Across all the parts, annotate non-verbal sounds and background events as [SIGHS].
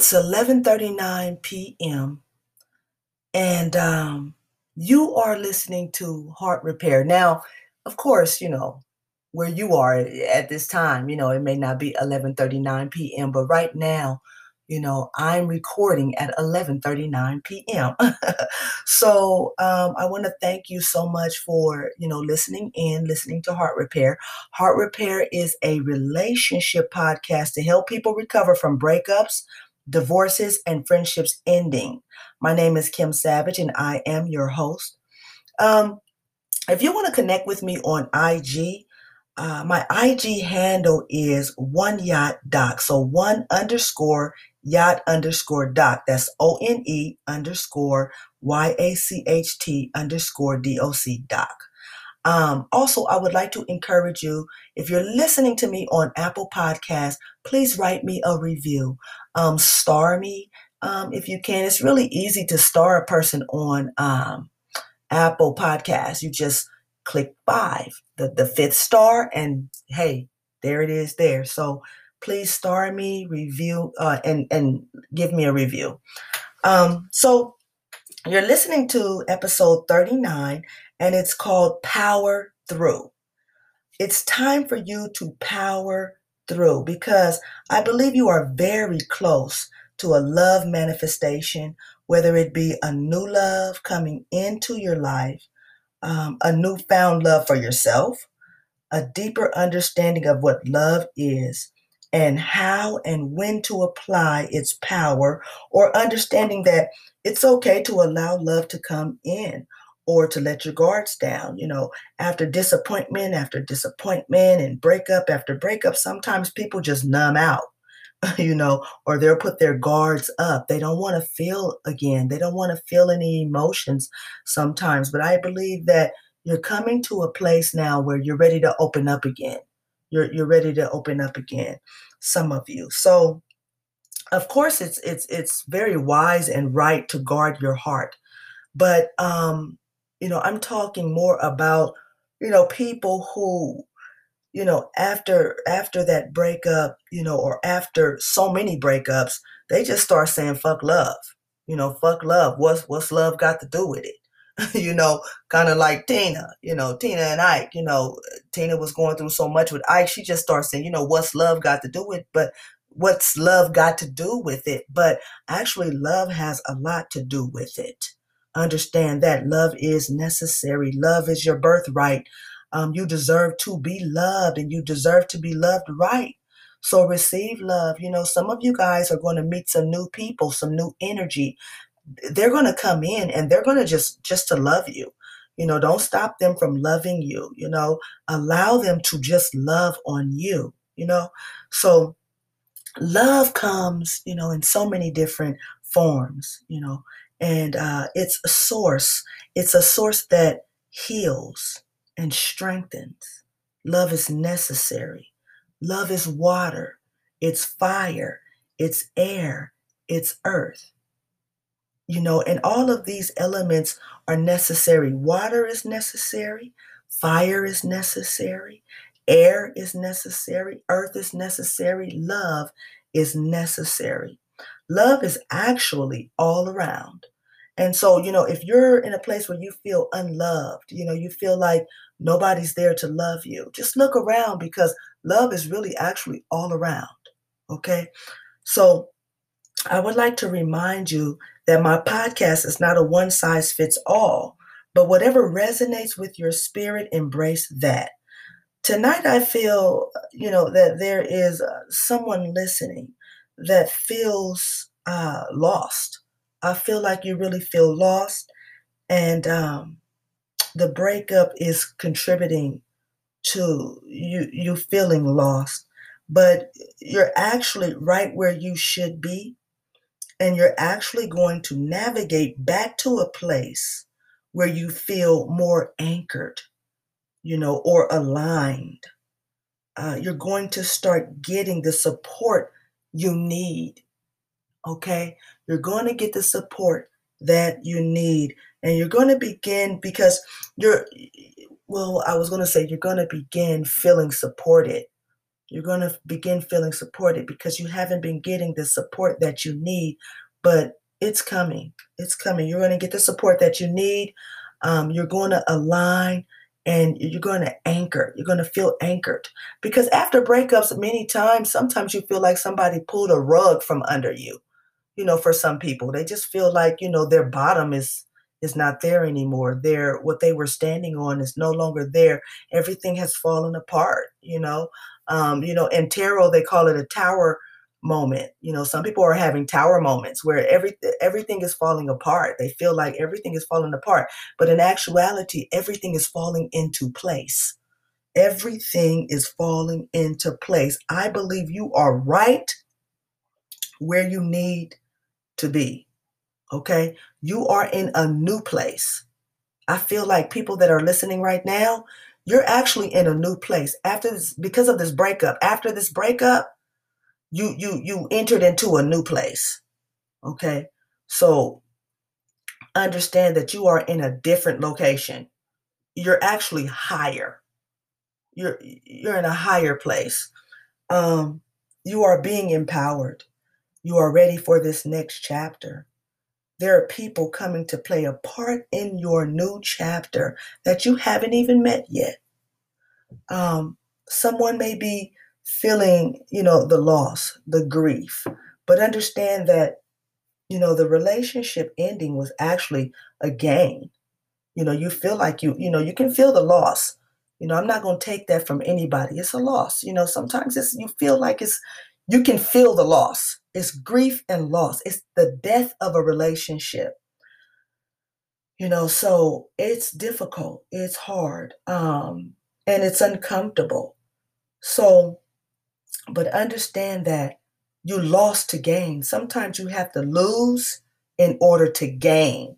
It's 11:39 p.m. and um, you are listening to Heart Repair. Now, of course, you know where you are at this time. You know it may not be 11:39 p.m., but right now, you know I'm recording at 11:39 p.m. [LAUGHS] so um, I want to thank you so much for you know listening in, listening to Heart Repair. Heart Repair is a relationship podcast to help people recover from breakups divorces, and friendships ending. My name is Kim Savage, and I am your host. Um, if you want to connect with me on IG, uh, my IG handle is one yacht doc. So one underscore yacht underscore doc. That's O N E underscore Y A C H T underscore D O C doc. Um, also, I would like to encourage you if you're listening to me on Apple Podcasts, please write me a review. Um, star me um, if you can. It's really easy to star a person on um, Apple Podcasts. You just click five, the, the fifth star, and hey, there it is there. So please star me, review, uh, and, and give me a review. Um, so you're listening to episode 39, and it's called Power Through. It's time for you to power through because I believe you are very close to a love manifestation, whether it be a new love coming into your life, um, a newfound love for yourself, a deeper understanding of what love is, and how and when to apply its power, or understanding that it's okay to allow love to come in or to let your guards down. You know, after disappointment after disappointment and breakup after breakup, sometimes people just numb out, [LAUGHS] you know, or they'll put their guards up. They don't want to feel again. They don't want to feel any emotions sometimes. But I believe that you're coming to a place now where you're ready to open up again. You're you're ready to open up again, some of you. So of course it's it's it's very wise and right to guard your heart. But um you know, I'm talking more about, you know, people who, you know, after after that breakup, you know, or after so many breakups, they just start saying fuck love. You know, fuck love. What's what's love got to do with it? [LAUGHS] you know, kind of like Tina, you know, Tina and Ike, you know, Tina was going through so much with Ike, she just starts saying, you know, what's love got to do with, it? but what's love got to do with it? But actually, love has a lot to do with it. Understand that love is necessary. Love is your birthright. Um, you deserve to be loved and you deserve to be loved right. So receive love. You know, some of you guys are going to meet some new people, some new energy. They're going to come in and they're going to just just to love you. You know, don't stop them from loving you. You know, allow them to just love on you. You know, so love comes, you know, in so many different forms. You know, and uh, it's a source. It's a source that heals and strengthens. Love is necessary. Love is water. It's fire. It's air. It's earth. You know, and all of these elements are necessary. Water is necessary. Fire is necessary. Air is necessary. Earth is necessary. Love is necessary. Love is actually all around. And so, you know, if you're in a place where you feel unloved, you know, you feel like nobody's there to love you, just look around because love is really actually all around. Okay. So I would like to remind you that my podcast is not a one size fits all, but whatever resonates with your spirit, embrace that. Tonight, I feel, you know, that there is uh, someone listening that feels uh, lost I feel like you really feel lost, and um, the breakup is contributing to you you feeling lost. But you're actually right where you should be, and you're actually going to navigate back to a place where you feel more anchored, you know, or aligned. Uh, you're going to start getting the support you need okay? You're going to get the support that you need. And you're going to begin because you're, well, I was going to say, you're going to begin feeling supported. You're going to begin feeling supported because you haven't been getting the support that you need, but it's coming. It's coming. You're going to get the support that you need. Um, you're going to align and you're going to anchor. You're going to feel anchored because after breakups, many times, sometimes you feel like somebody pulled a rug from under you. You know, for some people, they just feel like you know their bottom is is not there anymore. Their what they were standing on is no longer there. Everything has fallen apart. You know, um, you know, in tarot they call it a tower moment. You know, some people are having tower moments where every everything is falling apart. They feel like everything is falling apart, but in actuality, everything is falling into place. Everything is falling into place. I believe you are right where you need to be. Okay? You are in a new place. I feel like people that are listening right now, you're actually in a new place after this because of this breakup. After this breakup, you you you entered into a new place okay? So understand that you are in a different location. You're actually higher. You're you're in a higher place. Um you are being empowered. You are ready for this next chapter. There are people coming to play a part in your new chapter that you haven't even met yet. Um someone may be feeling, you know, the loss, the grief, but understand that, you know, the relationship ending was actually a gain. You know, you feel like you, you know, you can feel the loss. You know, I'm not going to take that from anybody. It's a loss. You know, sometimes it's you feel like it's you can feel the loss. It's grief and loss. It's the death of a relationship. You know, so it's difficult. It's hard. Um and it's uncomfortable. So but understand that you lost to gain. Sometimes you have to lose in order to gain.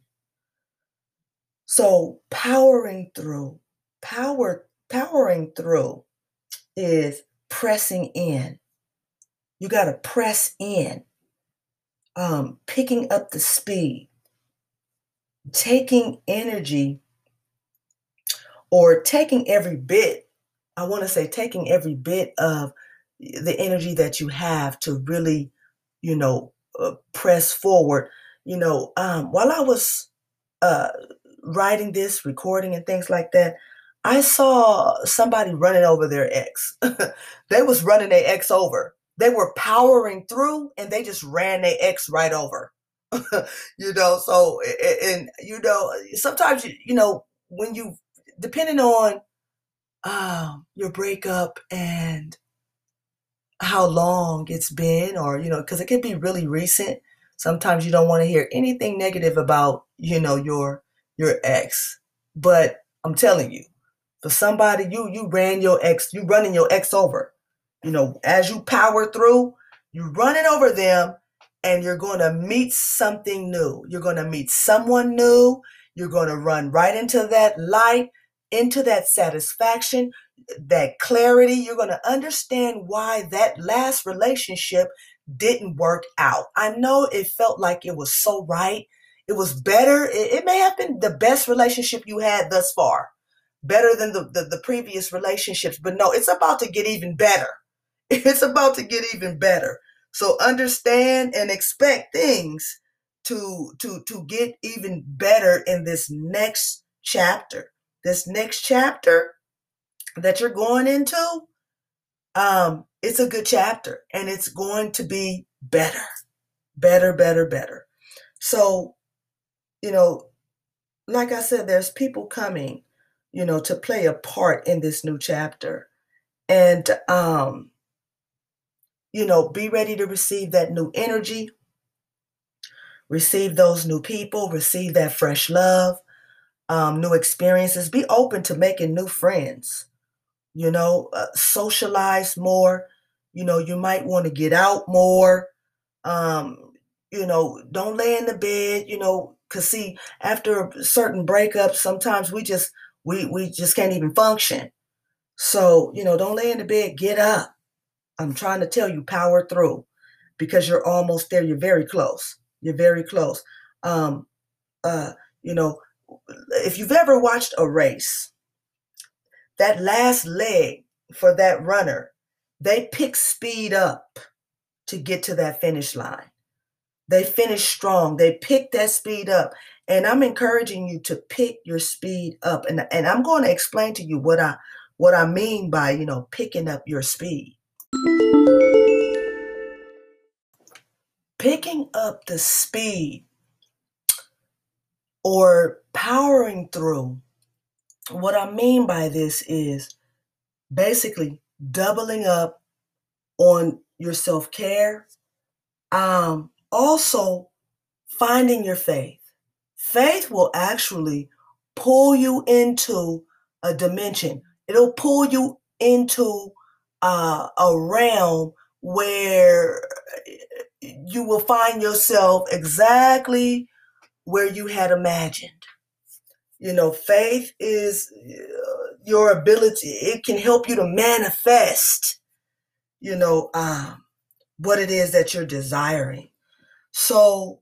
So powering through, power, powering through is pressing in. You got to press in, um, picking up the speed, taking energy or taking every bit. I want to say taking every bit of the energy that you have to really, you know, uh, press forward. You know, um, while I was uh, writing this, recording, and things like that, I saw somebody running over their ex. [LAUGHS] they was running their ex over. They were powering through, and they just ran their ex right over. [LAUGHS] you know, so and, you know, sometimes you, you know when you depending on um, your breakup and how long it's been or you know because it could be really recent. Sometimes you don't want to hear anything negative about you know your your ex. But i'm telling you for somebody you you ran your ex you running your ex over. You know as you power through you're running over them and you're going to meet something new. You're going to meet someone new. You're going to run right into that light into that satisfaction that clarity. You're going to understand why that last relationship didn't work out. I know it felt like it was so right. It was better. It, it may have been the best relationship you had thus far, better than the, the, the previous relationships. But no, it's about to get even better. [LAUGHS] It's about to get even better. So understand and expect things to to to get even better in this next chapter. This next chapter that you're going into, um, it's a good chapter and it's going to be better, better, better, better. So, you know, like I said, there's people coming, you know, to play a part in this new chapter. And, um, you know, be ready to receive that new energy, receive those new people, receive that fresh love, um, new experiences. Be open to making new friends you know, uh, socialize more. You know, you might want to get out more. Um, you know, don't lay in the bed, you know, cause see, after certain breakups, sometimes we just we we just can't even function. So, you know, don't lay in the bed, get up. I'm trying to tell you, power through because you're almost there. You're very close. You're very close. Um, uh, you know, if you've ever watched a race, that last leg for that runner, they pick speed up to get to that finish line. They finish strong. They pick that speed up. And I'm encouraging you to pick your speed up. And, and I'm going to explain to you what I what I mean by, you know, picking up your speed. Picking up the speed or powering through. What I mean by this is basically doubling up on your self care. Um, also, finding your faith. Faith will actually pull you into a dimension, it'll pull you into uh, a realm where you will find yourself exactly where you had imagined. You know, faith is uh, your ability, it can help you to manifest, you know, um, what it is that you're desiring. So,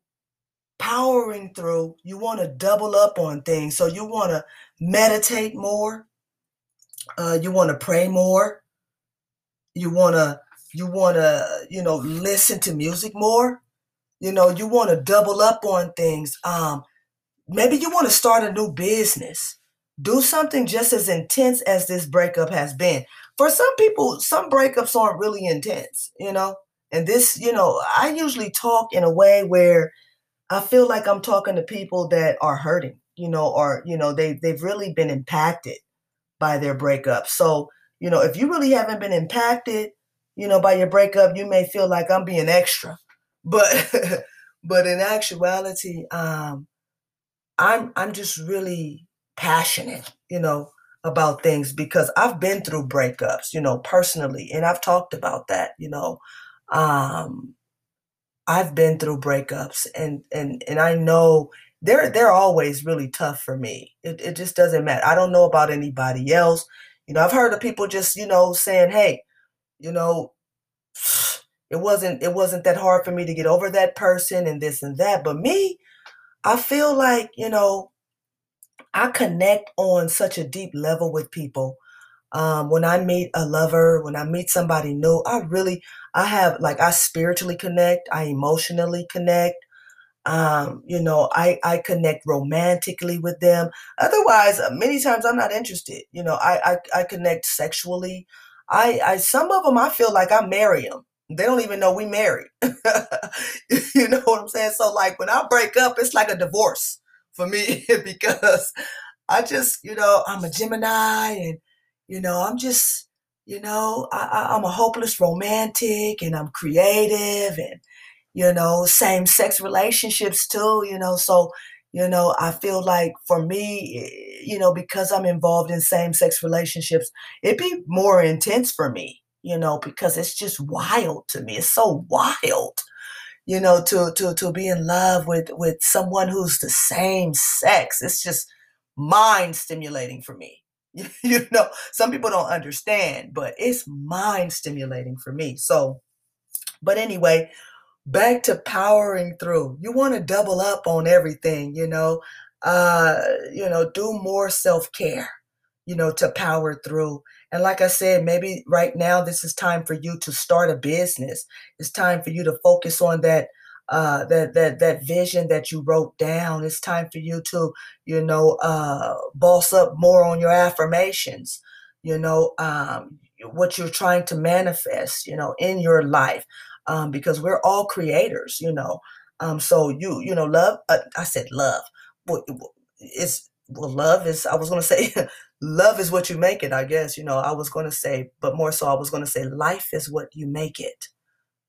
powering through, you want to double up on things. So, you want to meditate more, uh, you want to pray more, you want to you want to you know listen to music more you know you want to double up on things um maybe you want to start a new business. Do something just as intense as this breakup has been. For some people some breakups aren't really intense you know? And this you know i usually talk in a way where i feel like i'm talking to people that are hurting you know or you know they they've really been impacted by their breakup. So you know if you really haven't been impacted you know, by your breakup, you may feel like I'm being extra. But [LAUGHS] but in actuality, um, I'm I'm just really passionate, you know, about things because I've been through breakups, you know, personally, and I've talked about that, you know. Um, I've been through breakups and and and I know they're they're always really tough for me. It it just doesn't matter. I don't know about anybody else. You know, I've heard of people just, you know, saying, "Hey, you know, [SIGHS] it wasn't it wasn't that hard for me to get over that person and this and that. But me, I feel like, you know, I connect on such a deep level with people. Um, when I meet a lover, when I meet somebody new, I really, I have like I spiritually connect, I emotionally connect, um, you know, I I connect romantically with them. Otherwise, uh, many times I'm not interested. You know, I I, I connect sexually. I, I some of them I feel like I marry them. They don't even know we married. [LAUGHS] [LAUGHS] you know what I'm saying? So like when I break up, it's like a divorce for me [LAUGHS] because I just, you know, I'm a Gemini and you know, I'm just, you know, I, I'm a hopeless romantic and I'm creative and you know, same sex relationships too, you know. So you know, I feel like for me, eh, you know, because I'm involved in same sex relationships, it'd be more intense for me, you know, because it's just wild to me. It's so wild, you know, to to to be in love with with someone who's the same sex. It's just mind stimulating for me. [LAUGHS] you know, some people don't understand, but it's mind stimulating for me. So, but anyway, back to powering through. You want to double up on everything, you know. Uh, you know, do more self-care, you know, to power through. And like I said, maybe right now this is time for you to start a business. It's time for you to focus on that uh, that that that vision that you wrote down. It's time for you to, you know, uh, boss up more on your affirmations. You know, um, what you're trying to manifest. You know, in your life um, because we're all creators, you know. Um, so you, you know, love. Uh, I said love. It's well, love is. I was to say, [LAUGHS] love is what you make it. I guess you know. I was going to say, but more so, I was going to say, life is what you make it.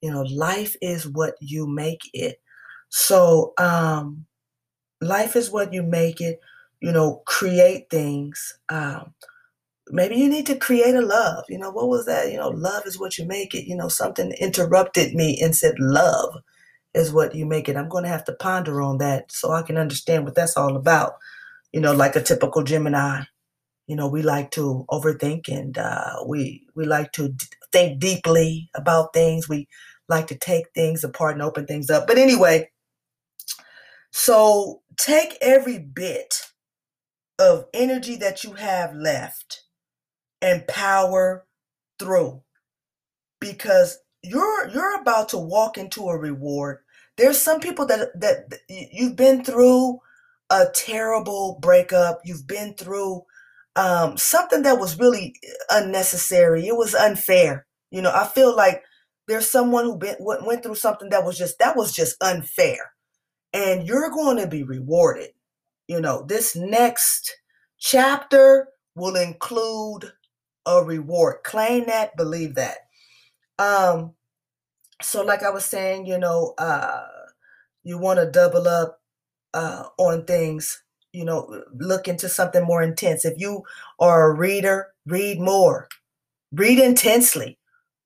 You know, life is what you make it. So, um, life is what you make it. You know, create things. Um, maybe you need to create a love. You know, what was that? You know, love is what you make it. You know, something interrupted me and said, love is what you make it. I'm going to have to ponder on that so I can understand what that's all about. You know, like a typical Gemini, you know, we like to overthink and uh, we we like to d- think deeply about things. We like to take things apart and open things up. But anyway, so take every bit of energy that you have left and power through. because you're you're about to walk into a reward. There's some people that that you've been through a terrible breakup. You've been through um, something that was really unnecessary. It was unfair. You know, I feel like there's someone who been, went through something that was just that was just unfair, and you're going to be rewarded. You know, this next chapter will include a reward. Claim that, believe that. Um, so like I was saying, you know, uh, you want to double up uh, on things you know, look into something more intense. If you are a reader, read more, read intensely,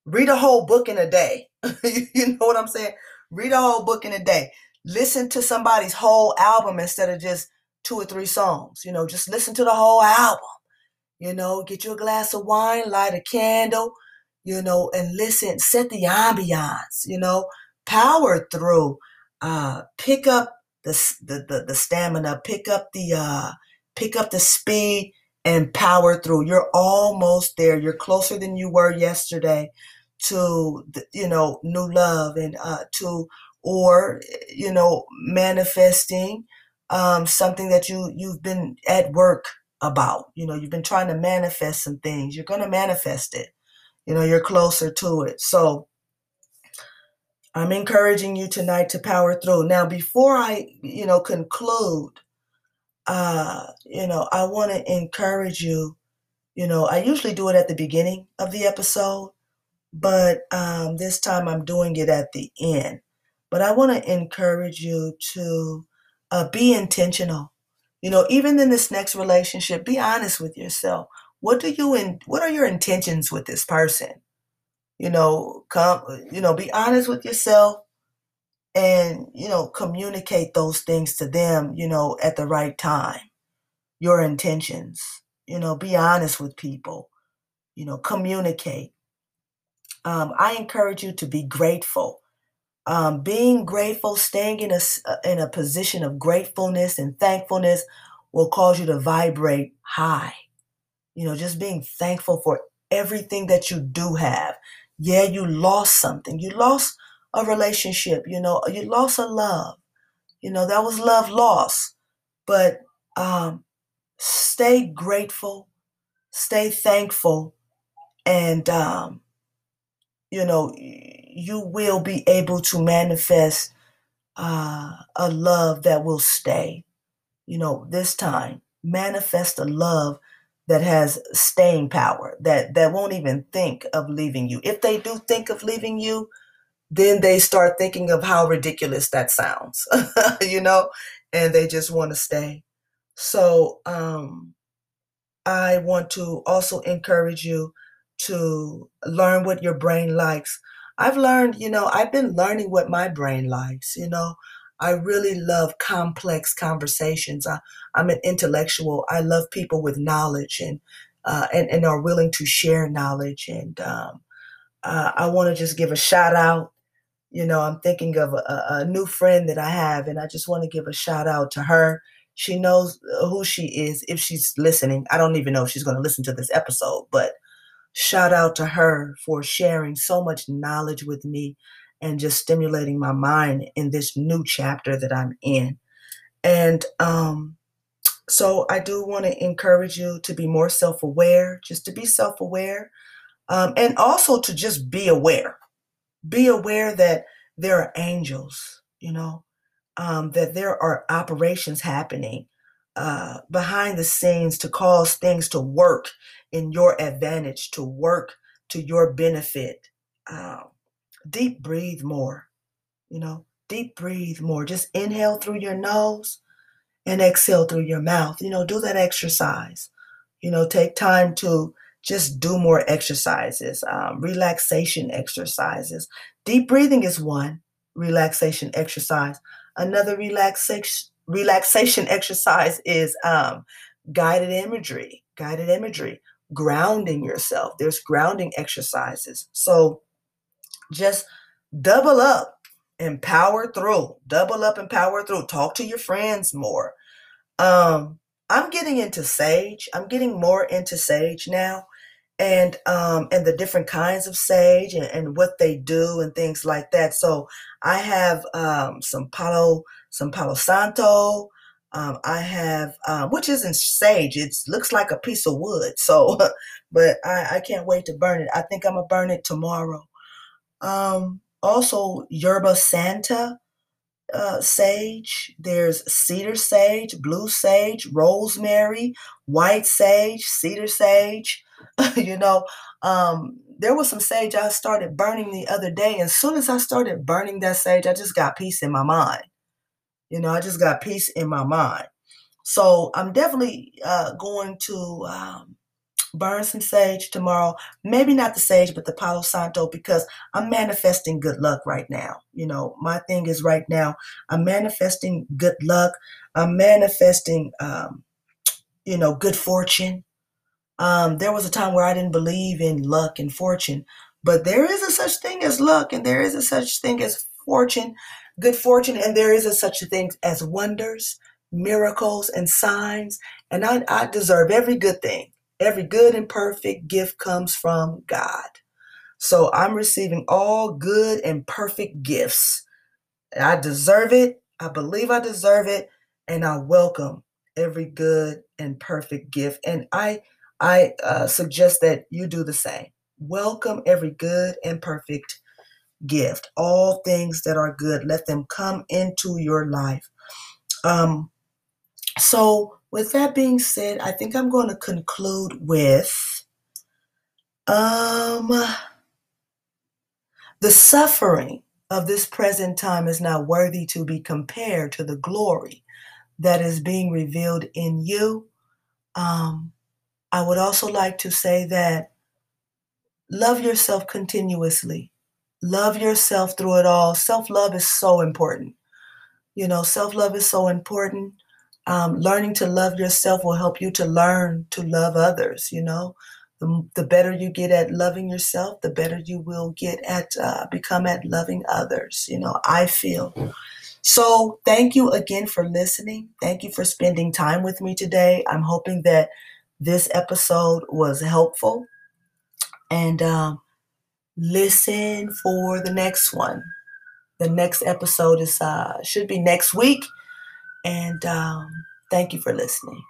read a whole book in a day. [LAUGHS] you know what I'm saying? Read a whole book in a day. Listen to somebody's whole album instead of just two or three songs. You know, just listen to the whole album. You know, get you a glass of wine, light a candle, you know, and listen, set the ambiance, you know, power through, uh, pick up the, the, the, the stamina, pick up the, uh, pick up the speed and power through. You're almost there. You're closer than you were yesterday to, you know, new love and, uh, to, or, you know, manifesting, um, something that you, you've been at work about. You know, you've been trying to manifest some things. You're going to manifest it. You know, you're closer to it. So, I'm encouraging you tonight to power through. Now, before I, you know, conclude, uh, you know, I want to encourage you. You know, I usually do it at the beginning of the episode, but um, this time I'm doing it at the end. But I want to encourage you to uh, be intentional. You know, even in this next relationship, be honest with yourself. What do you in? What are your intentions with this person? You know come you know be honest with yourself and you know communicate those things to them you know at the right time. Your intentions you know be honest with people you know communicate. Um, i encourage you to be grateful. Um, being grateful staying in a uh, in a position of gratefulness and thankfulness will cause you to vibrate high. You know just being thankful for everything that you do have yeah, you lost something. You lost a relationship, you know, you lost a love. You know, that was love lost. But um, stay grateful, stay thankful, and, um, you know, you will be able to manifest uh, a love that will stay. You know, this time, manifest a love that has staying power that that won't even think of leaving you. If they do think of leaving you then they start thinking of how ridiculous that sounds [LAUGHS] you know and they just want to stay. So um i want to also encourage you to learn what your brain likes. I've learned you know i've been learning what my brain likes you know I really love complex conversations. I, am an intellectual. I love people with knowledge and uh, and, and are willing to share knowledge. And um, uh, I want to just give a shout out. You know, I'm thinking of a, a new friend that I have, and I just want to give a shout out to her. She knows uh, who she is if she's listening. I don't even know if she's going to listen to this episode, but shout out to her for sharing so much knowledge with me and just stimulating my mind in this new chapter that I'm in. And um, so I do want to encourage you to be more self aware, just to be self aware, um, and also to just be aware. Be aware that there are angels, you know, um, that there are operations happening uh, behind the scenes to cause things to work in your advantage, to work to your benefit. Um, deep breathe more. You know, deep breathe more. Just inhale through your nose and exhale through your mouth. You know, do that exercise. You know, take time to just do more exercises, um, relaxation exercises. Deep breathing is one relaxation exercise. Another relaxation relaxation exercise is um, guided imagery. Guided imagery, grounding yourself. There's grounding exercises. So just double up and power through. Double up and power through. Talk to your friends more. Um, I'm getting into sage. I'm getting more into sage now. and um, and the different kinds of sage and, and, what they do and things like that. So I have um, some palo some palo santo. Um, I have um, which isn't sage. It looks like a piece of wood. So, [LAUGHS] but I, I can't wait to burn it. I think I'm gonna burn it tomorrow. Um, also, yerba santa uh, sage. There's cedar sage, blue sage, rosemary, white sage, cedar sage. [LAUGHS] you know, um, there was some sage I started burning the other day. As soon as I started burning that sage, I just got peace in my mind. You know, I just got peace in my mind. So I'm definitely uh, going to um, burn some sage tomorrow. Maybe not the sage, but the Palo Santo because I'm manifesting good luck right now. You know, my thing is right now, I'm manifesting good luck. I'm manifesting, um, you know, good fortune. Um, there was a time where I didn't believe in luck and fortune, but there is a such thing as luck and there is a such thing as fortune, good fortune, and there is a such thing as wonders, miracles, and signs. And I, I deserve every good thing. Every good and perfect gift comes from God. So I'm receiving all good and perfect gifts. I deserve it. I believe I deserve it. And I welcome every good and perfect gift. And I I uh, suggest that you do the same. Welcome every good and perfect gift. All things that are good, let them come into your life. Um, so with that being said, I think I'm going to conclude with um, the suffering of this present time is not worthy to be compared to the glory that is being revealed in you. Um, I would also like to say that love yourself continuously. Love yourself through it all. Self love is so important. You know, self love is so important um, learning to love yourself will help you to learn to love others. You know, the, the better you get at loving yourself, the better you will get at uh, become at loving others. You know, I feel. So, thank you again for listening. Thank you for spending time with me today. I'm hoping that this episode was helpful. And um, listen for the next one. The next episode is uh, should be next week. And um, thank you for listening.